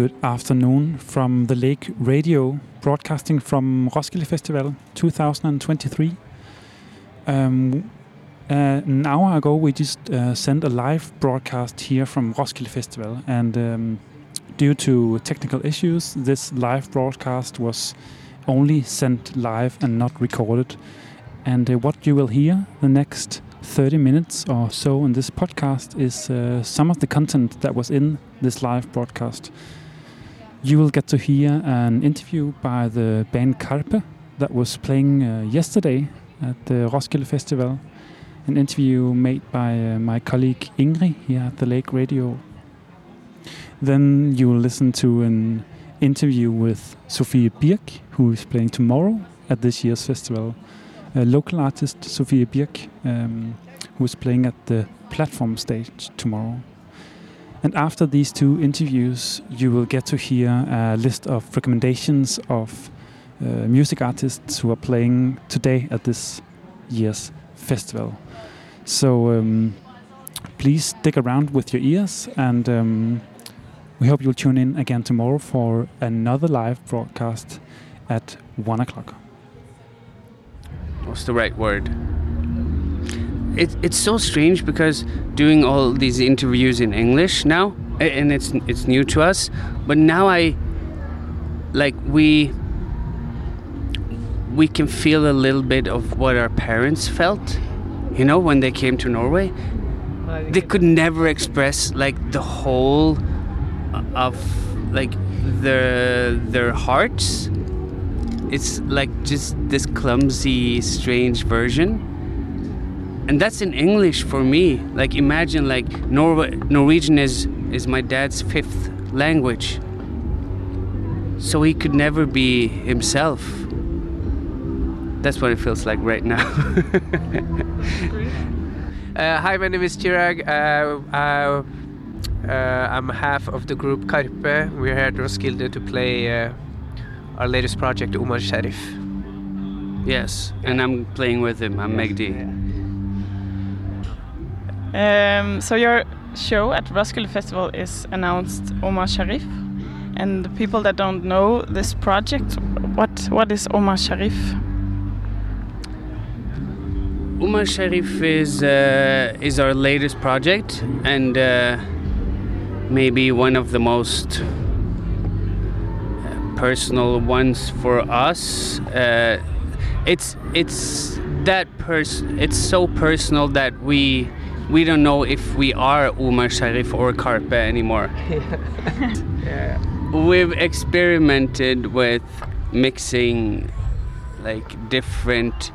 good afternoon from the Lake Radio, broadcasting from Roskilde Festival 2023. Um, uh, an hour ago, we just uh, sent a live broadcast here from Roskilde Festival, and um, due to technical issues, this live broadcast was only sent live and not recorded. And uh, what you will hear the next 30 minutes or so in this podcast is uh, some of the content that was in this live broadcast. You will get to hear an interview by the band Karpe that was playing uh, yesterday at the Roskilde Festival. An interview made by uh, my colleague Ingrid here at the Lake Radio. Then you will listen to an interview with Sofie Birch, who is playing tomorrow at this year's festival a local artist, Sophia Birch, um, who is playing at the platform stage tomorrow. And after these two interviews, you will get to hear a list of recommendations of uh, music artists who are playing today at this year's festival. So um, please stick around with your ears, and um, we hope you'll tune in again tomorrow for another live broadcast at one o'clock what's the right word? It, it's so strange because doing all these interviews in English now, and it's it's new to us, but now I like we we can feel a little bit of what our parents felt, you know, when they came to Norway. They could never express like the whole uh, of like their their hearts it's like just this clumsy, strange version. And that's in English for me. Like imagine like Nor- Norwegian is is my dad's fifth language. So he could never be himself. That's what it feels like right now. uh, hi, my name is Chirag. Uh, uh, uh, I'm half of the group Karpe. We're here at Roskilde to play uh, our latest project, Omar Sharif. Yes, and I'm playing with him. I'm Magdi. Um, so your show at Roskilde Festival is announced Omar Sharif, and the people that don't know this project, what what is Omar Sharif? Omar Sharif is uh, is our latest project and uh, maybe one of the most personal ones for us. Uh, it's it's that person. It's so personal that we we don't know if we are Omar Sharif or Karpe anymore. yeah. We've experimented with mixing like different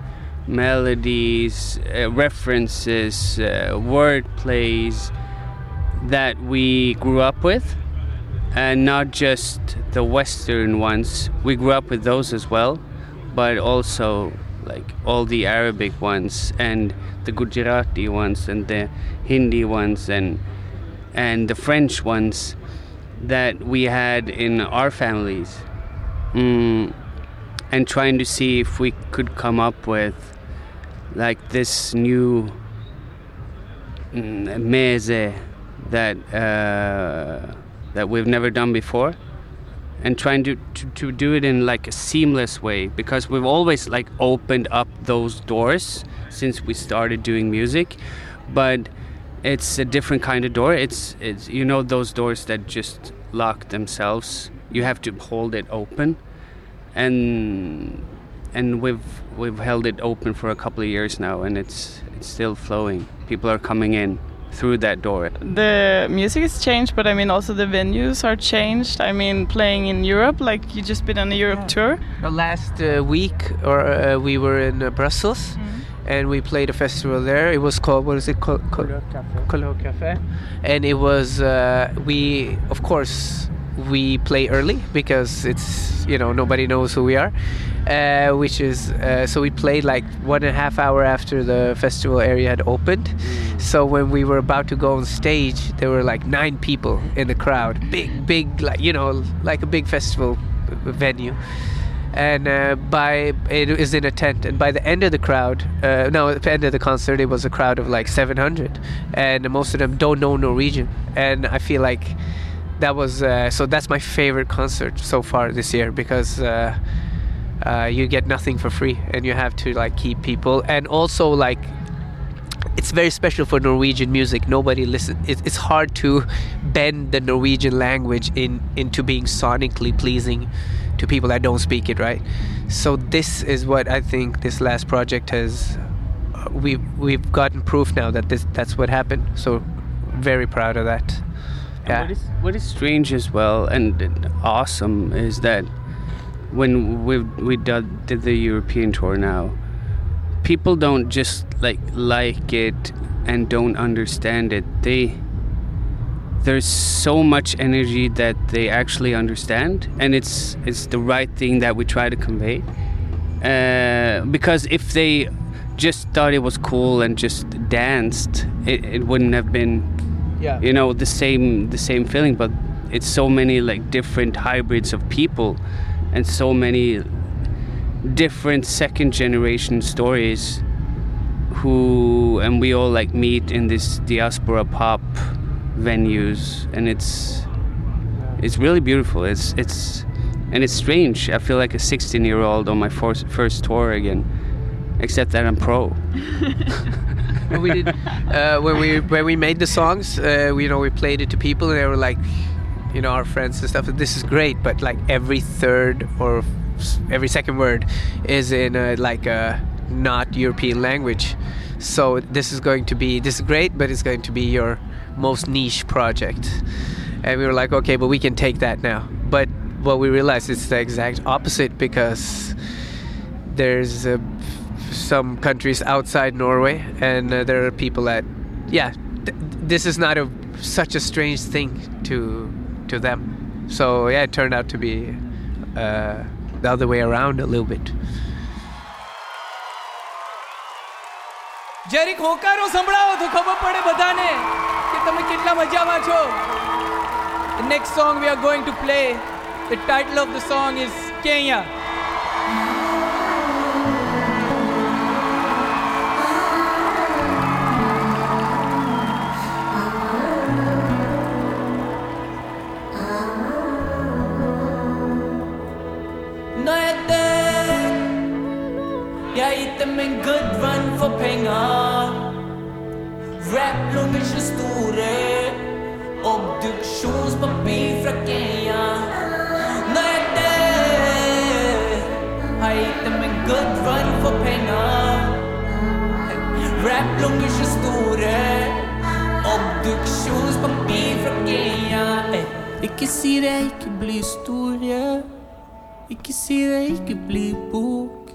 melodies, uh, references, uh, word plays that we grew up with and not just the Western ones. We grew up with those as well, but also like all the Arabic ones and the Gujarati ones and the Hindi ones and and the French ones that we had in our families. Mm, and trying to see if we could come up with like this new mm, meze that uh, that we've never done before and trying to, to, to, do it in like a seamless way because we've always like opened up those doors since we started doing music but it's a different kind of door. It's it's you know those doors that just lock themselves. You have to hold it open. And and we've we've held it open for a couple of years now and it's it's still flowing. People are coming in through that door. The music has changed, but I mean also the venues are changed. I mean playing in Europe, like you just been on a Europe yeah. tour. Well, last uh, week, or uh, we were in uh, Brussels. Mm -hmm. And we played a festival there. It was called what is it called? Couleur Café. And it was uh, we of course we play early because it's you know nobody knows who we are uh, which is uh, so we played like one and a half hour after the festival area had opened. Mm. so when we were about to go on stage there were like nine people in the crowd. Big big like you know like a big festival venue. And uh, by it is in a tent. And by the end of the crowd uh, no at the end of the concert it was a crowd of like 700 and most of them don't know norwegian. And i feel like that was uh, so that's my favorite concert so far this year because uh, uh, you get nothing for free and you have to like keep people and also like it's very special for Norwegian music. Nobody listen. It, it's hard to bend the Norwegian language in into being sonically pleasing to people that don't speak it, right? So this is what I think this last project has. Uh, we we've gotten proof now that this that's what happened. So very proud of that. Yeah. What is, what is strange as well and, awesome is that when we we did, did the European tour now, people don't just like like it and don't understand it. They there's so much energy that they actually understand, and it's it's the right thing that we try to convey. Uh, because if they just thought it was cool and just danced, it, it wouldn't have been Yeah. you know the same the same feeling but it's so many like different hybrids of people and so many different second generation stories who and we all like meet in this diaspora pop venues and it's it's really beautiful. It's it's and it's strange. I feel like a 16 year old on my first first tour again except that i'm pro when we did uh, when we when we made the songs uh, we, you know we played it to people and they were like you know our friends and stuff this is great but like every third or every second word is in a, like a not european language. So this is going to be this is great but it's going to be your most niche project. And we were like okay but we can take that now. But what we realized is the exact opposite because there's uh, some countries outside Norway, and uh, there are people that, yeah, th- this is not a such a strange thing to to them. So yeah, it turned out to be uh, the other way around a little bit. જરીક હોકારો સંભળાવો તો ખબર પડે બધાને કે તમે કેટલા મજામાં છો The next song we are going to play, the title of the song is Rap-lunger så store. Obduksjonspapir fra. Eh, Ikke si det ikke blir historie. Ikke si det ikke blir bok.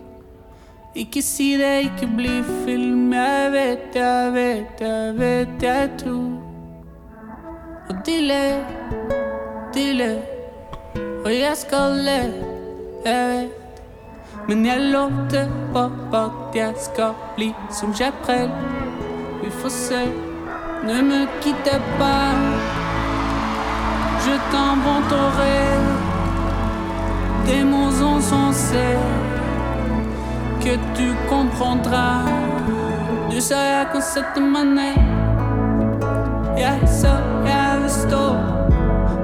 Ikke si det ikke blir film. Jeg vet, jeg vet, jeg vet, jeg tror. Og de ler, de ler. Og jeg skal le, jeg vet. Men jag låter på vart jag ska bli som Chaprel. Ne me quitte pas. Je t'inventerai des mots insensés que tu comprendras. Du säger qu'on sätter mané. Jag sa jag vill stå.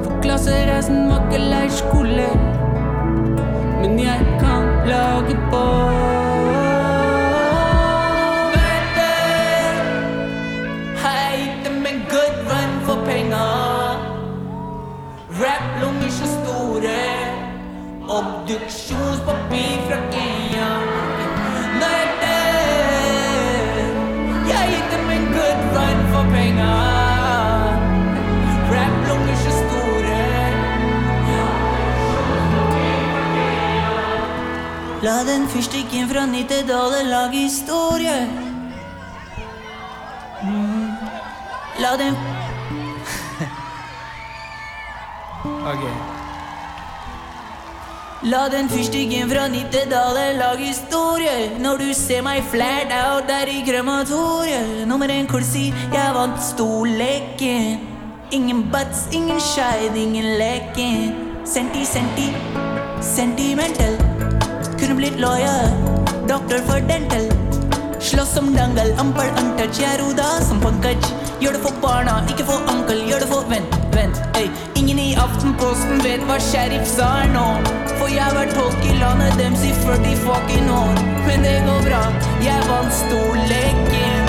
För klassresan var gulaj skola. Men jag kan lage båt. Fra Nittedalen lage historie. Mm. La den Ok. La den fyrstikken fra Nittedal lage historie. Når du ser meg flat out der i krematoriet. Nummer en kolsi, jeg vant stolleken. Ingen butts, ingen skeid, ingen leken. Senti, senti, sentimental. Kunne blitt lawyer, dental. Slåss som dangal, ampel untouch, jeg roda som pankaj. Gjør det for barna, ikke for onkel, gjør det for venn, venn. ey. Ingen i Aftenposten vet hva sheriff sa nå. For jeg vært tolk i landet dems i 40 fucking år. Men det går bra, jeg vant storleken.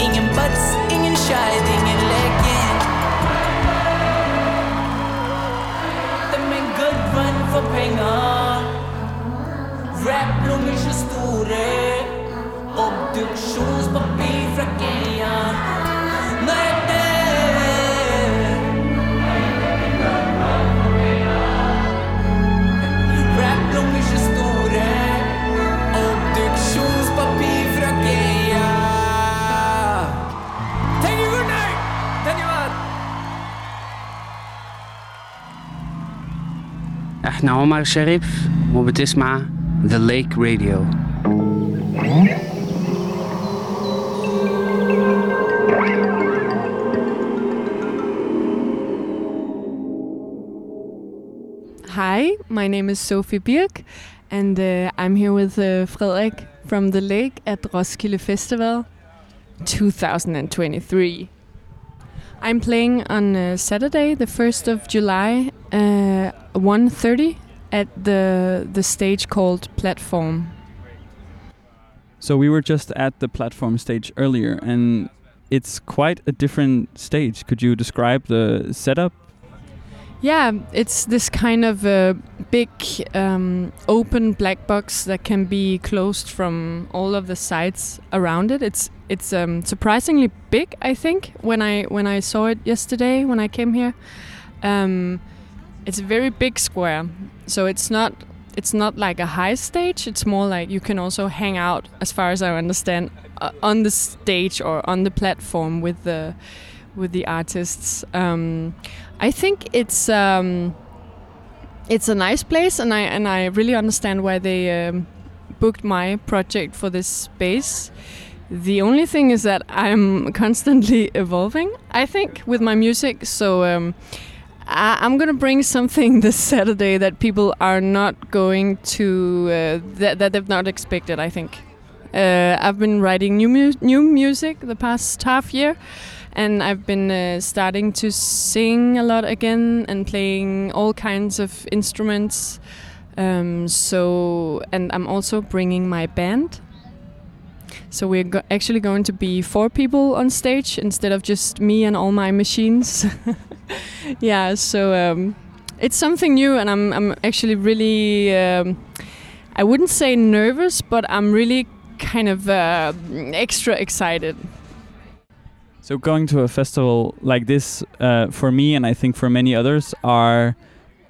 Ingen butts, ingen scheid, ingen leken. Dem en good run for penger. Rap-lommer så store. Obduksjonspapir fra Kenya. Når jeg dør Rap-lommer så store. Obduksjonspapir fra Kenya. Thank you, good night! Thank you, man! احنا عمر شريف وبتسمع The Lake Radio Hi, my name is Sofie Birch, and uh, I'm here with uh, Frederik from the Lake at Roskilde Festival 2023. I'm playing on uh, Saturday, the 1st of July, uh, 1.30 at the, the stage called Platform. So we were just at the platform stage earlier, and it's quite a different stage. Could you describe the setup? Yeah, it's this kind of uh, big um, open black box that can be closed from all of the sides around it. It's it's um, surprisingly big, I think. When I when I saw it yesterday when I came here, um, it's a very big square. So it's not it's not like a high stage. It's more like you can also hang out, as far as I understand, uh, on the stage or on the platform with the with the artists. Um, I think it's um, it's a nice place, and I and I really understand why they um, booked my project for this space. The only thing is that I'm constantly evolving. I think with my music, so. I- I'm gonna bring something this Saturday that people are not going to uh, that, that they've not expected. I think uh, I've been writing new mu- new music the past half year, and I've been uh, starting to sing a lot again and playing all kinds of instruments. Um, so, and I'm also bringing my band. So we're go- actually going to be four people on stage instead of just me and all my machines. yeah, so um, it's something new, and I'm I'm actually really um, I wouldn't say nervous, but I'm really kind of uh, extra excited. So going to a festival like this, uh, for me and I think for many others, are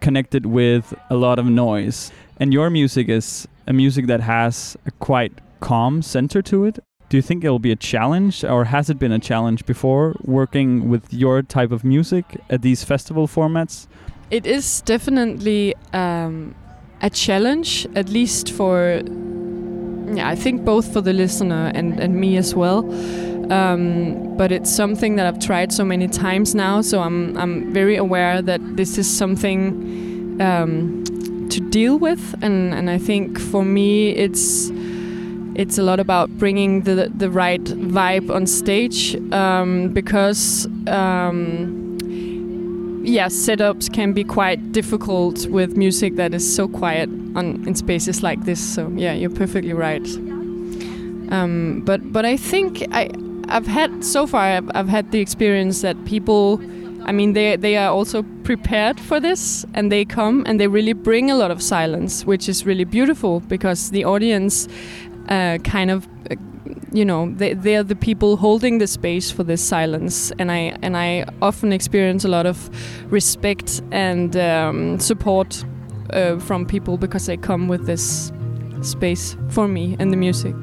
connected with a lot of noise. And your music is a music that has a quite calm center to it. Do you think it will be a challenge, or has it been a challenge before working with your type of music at these festival formats? It is definitely um, a challenge, at least for yeah, I think both for the listener and, and me as well. Um, but it's something that I've tried so many times now, so I'm I'm very aware that this is something um, to deal with, and, and I think for me it's it's a lot about bringing the the right vibe on stage um, because um, yeah, setups can be quite difficult with music that is so quiet on in spaces like this. So yeah, you're perfectly right. Um, but but I think I I've had so far I've, I've had the experience that people. I mean, they they are also prepared for this, and they come and they really bring a lot of silence, which is really beautiful because the audience uh, kind of uh, you know they, they're the people holding the space for this silence. And i and i often experience a lot of respect and um, support uh, from people because they come with this space for me and the music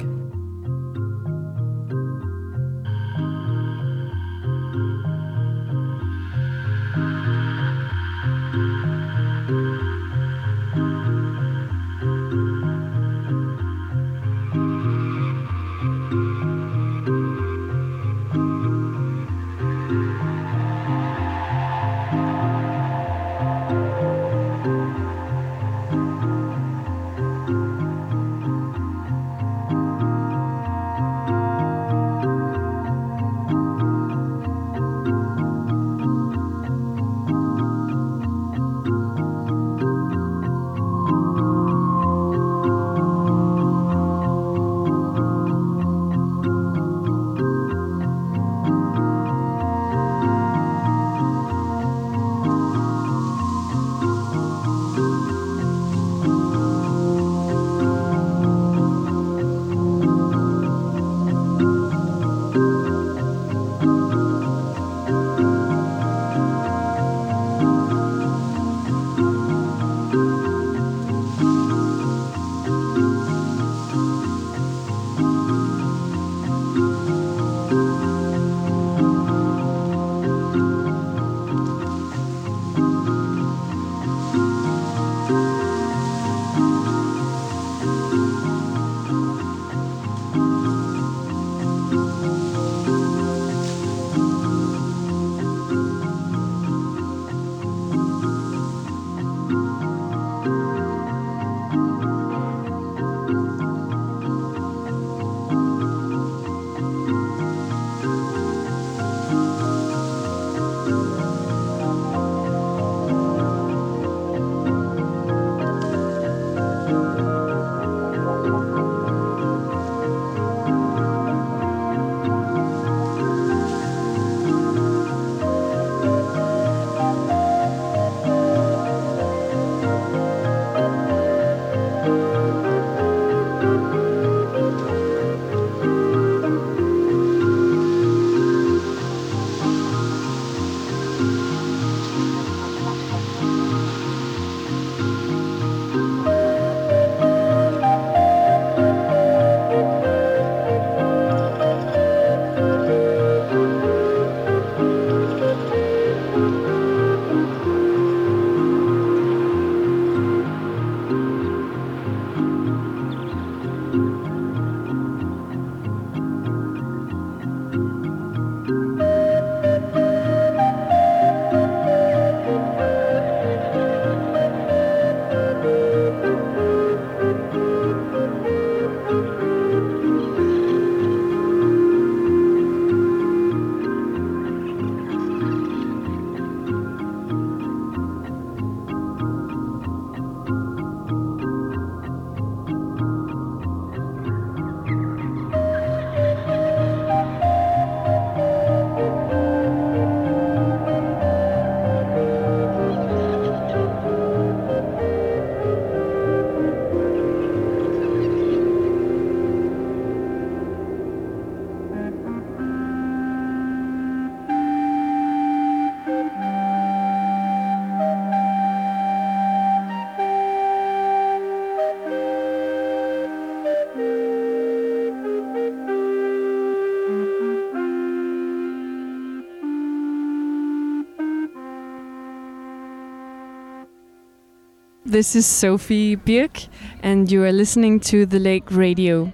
This is Sophie Birk, and you are listening to The Lake Radio.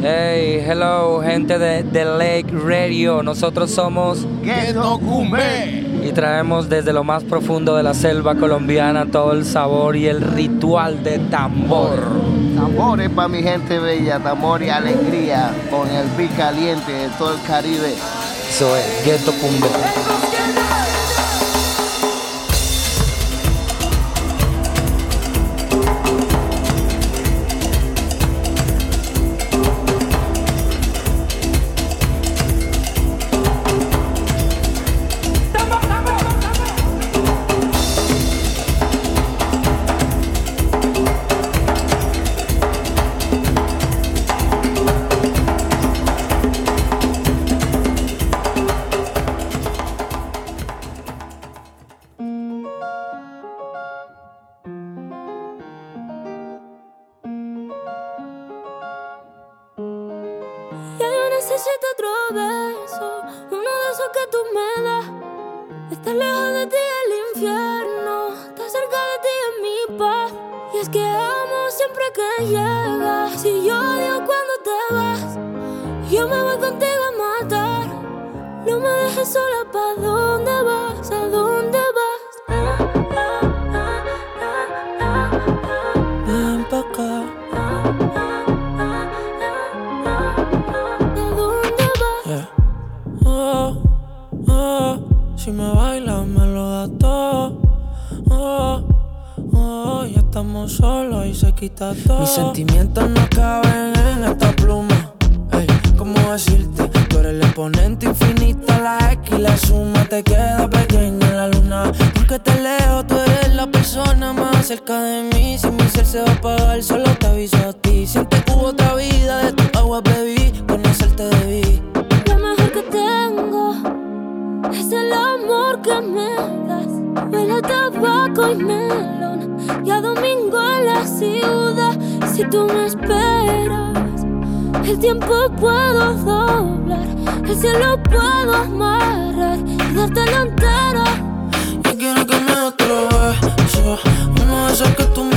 Hey, hello, gente de The Lake Radio. Nosotros somos Ghetto Cumbé. y traemos desde lo más profundo de la selva colombiana todo el sabor y el ritual de tambor. Tambores para mi gente bella, tambor y alegría con el beat caliente de todo el Caribe. Eso es Ghetto Cumbé. Mis sentimientos no caben en esta pluma. Ey, ¿cómo decirte? Tú eres el exponente infinito, la X y la suma te queda pequeña la luna. Porque te leo, tú eres la persona más cerca de mí. Si mi ser se va a apagar, solo te aviso a ti. Siente que hubo otra vida, de tu agua bebí, conocerte debí. Es el amor que me das. Huele tabaco y melón y a domingo en la ciudad. Si tú me esperas, el tiempo puedo doblar, el cielo puedo amarrar y dártelo entero. Yo quiero que me beso, uno de esos que tú me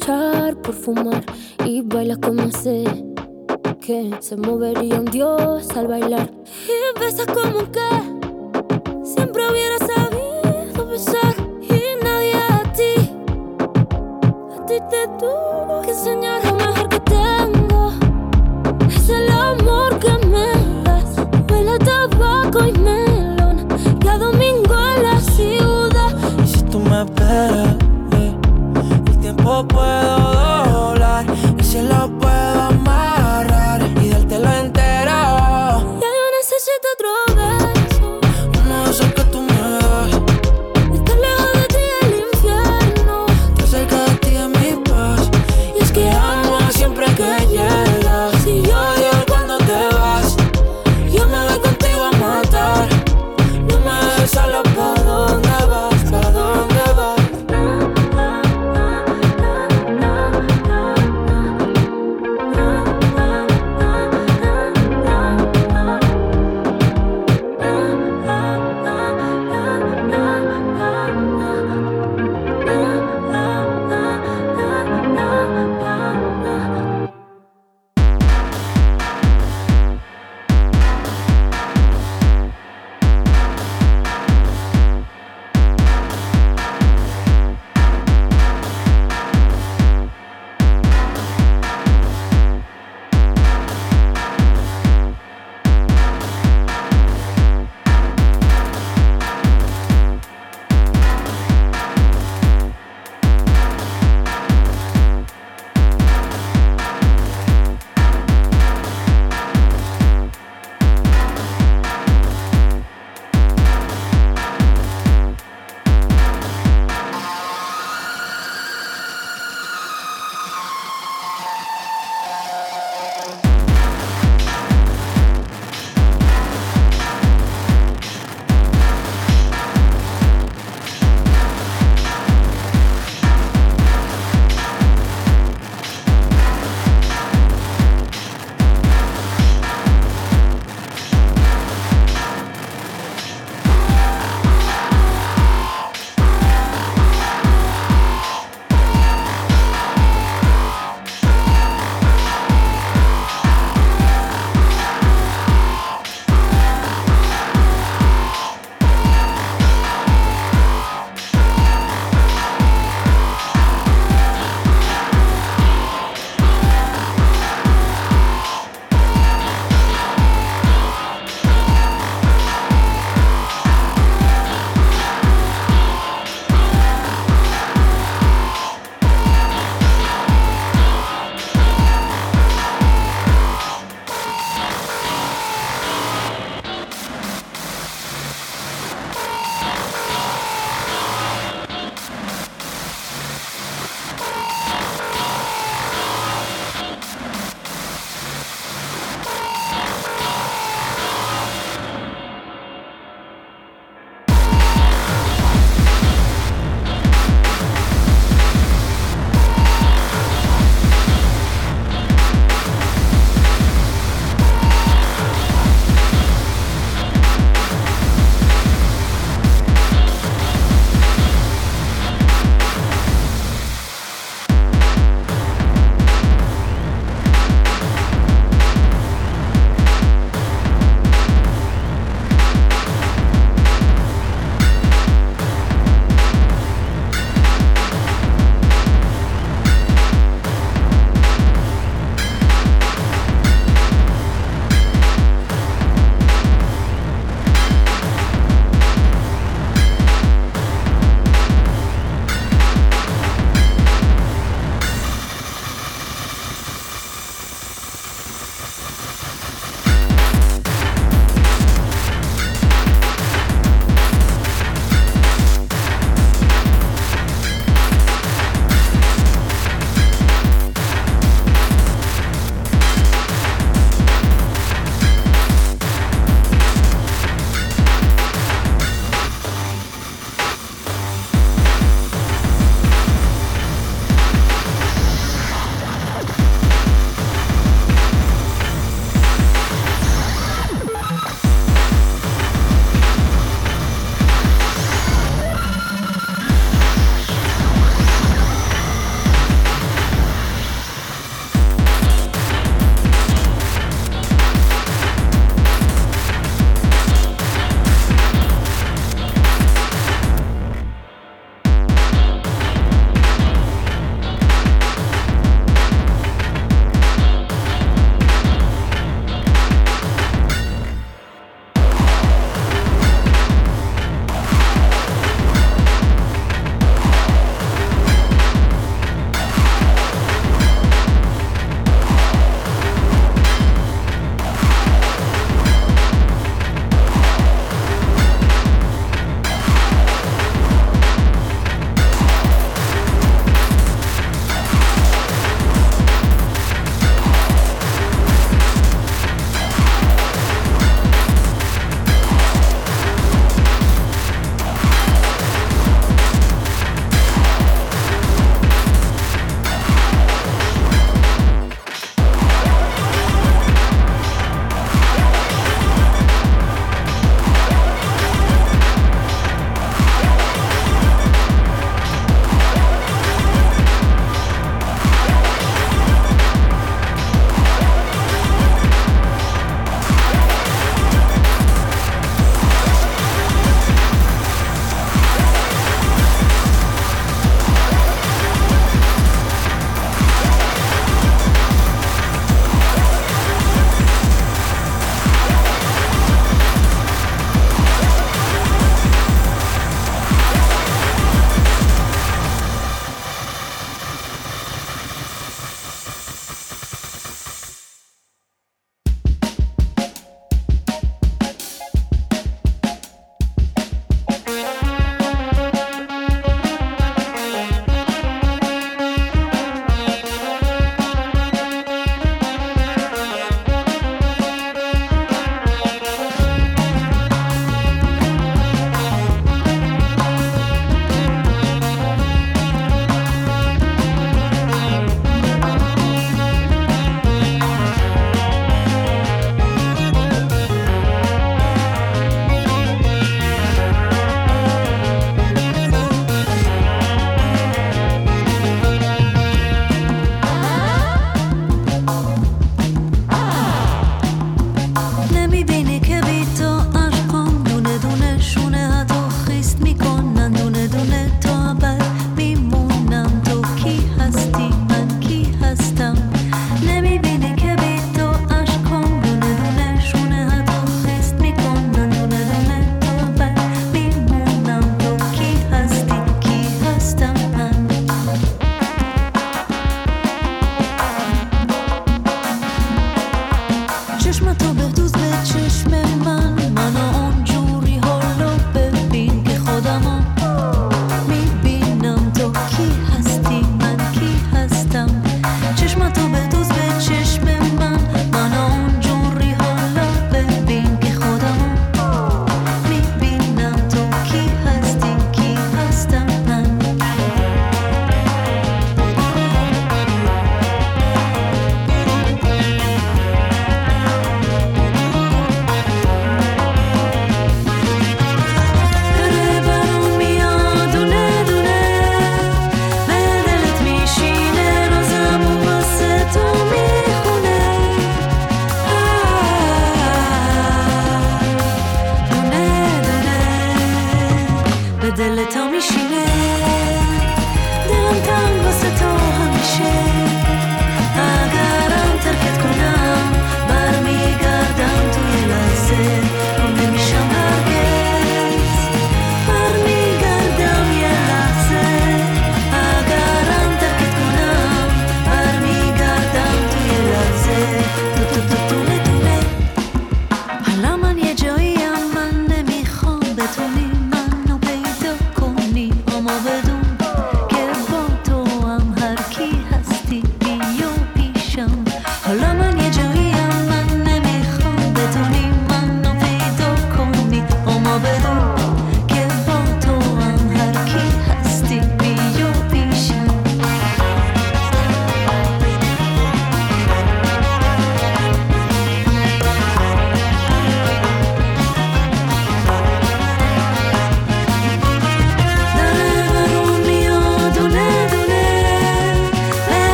echar por fumar y bailas como sé que se movería un dios al bailar. Y besas como que siempre hubiera sabido besar y nadie a ti a ti te tuvo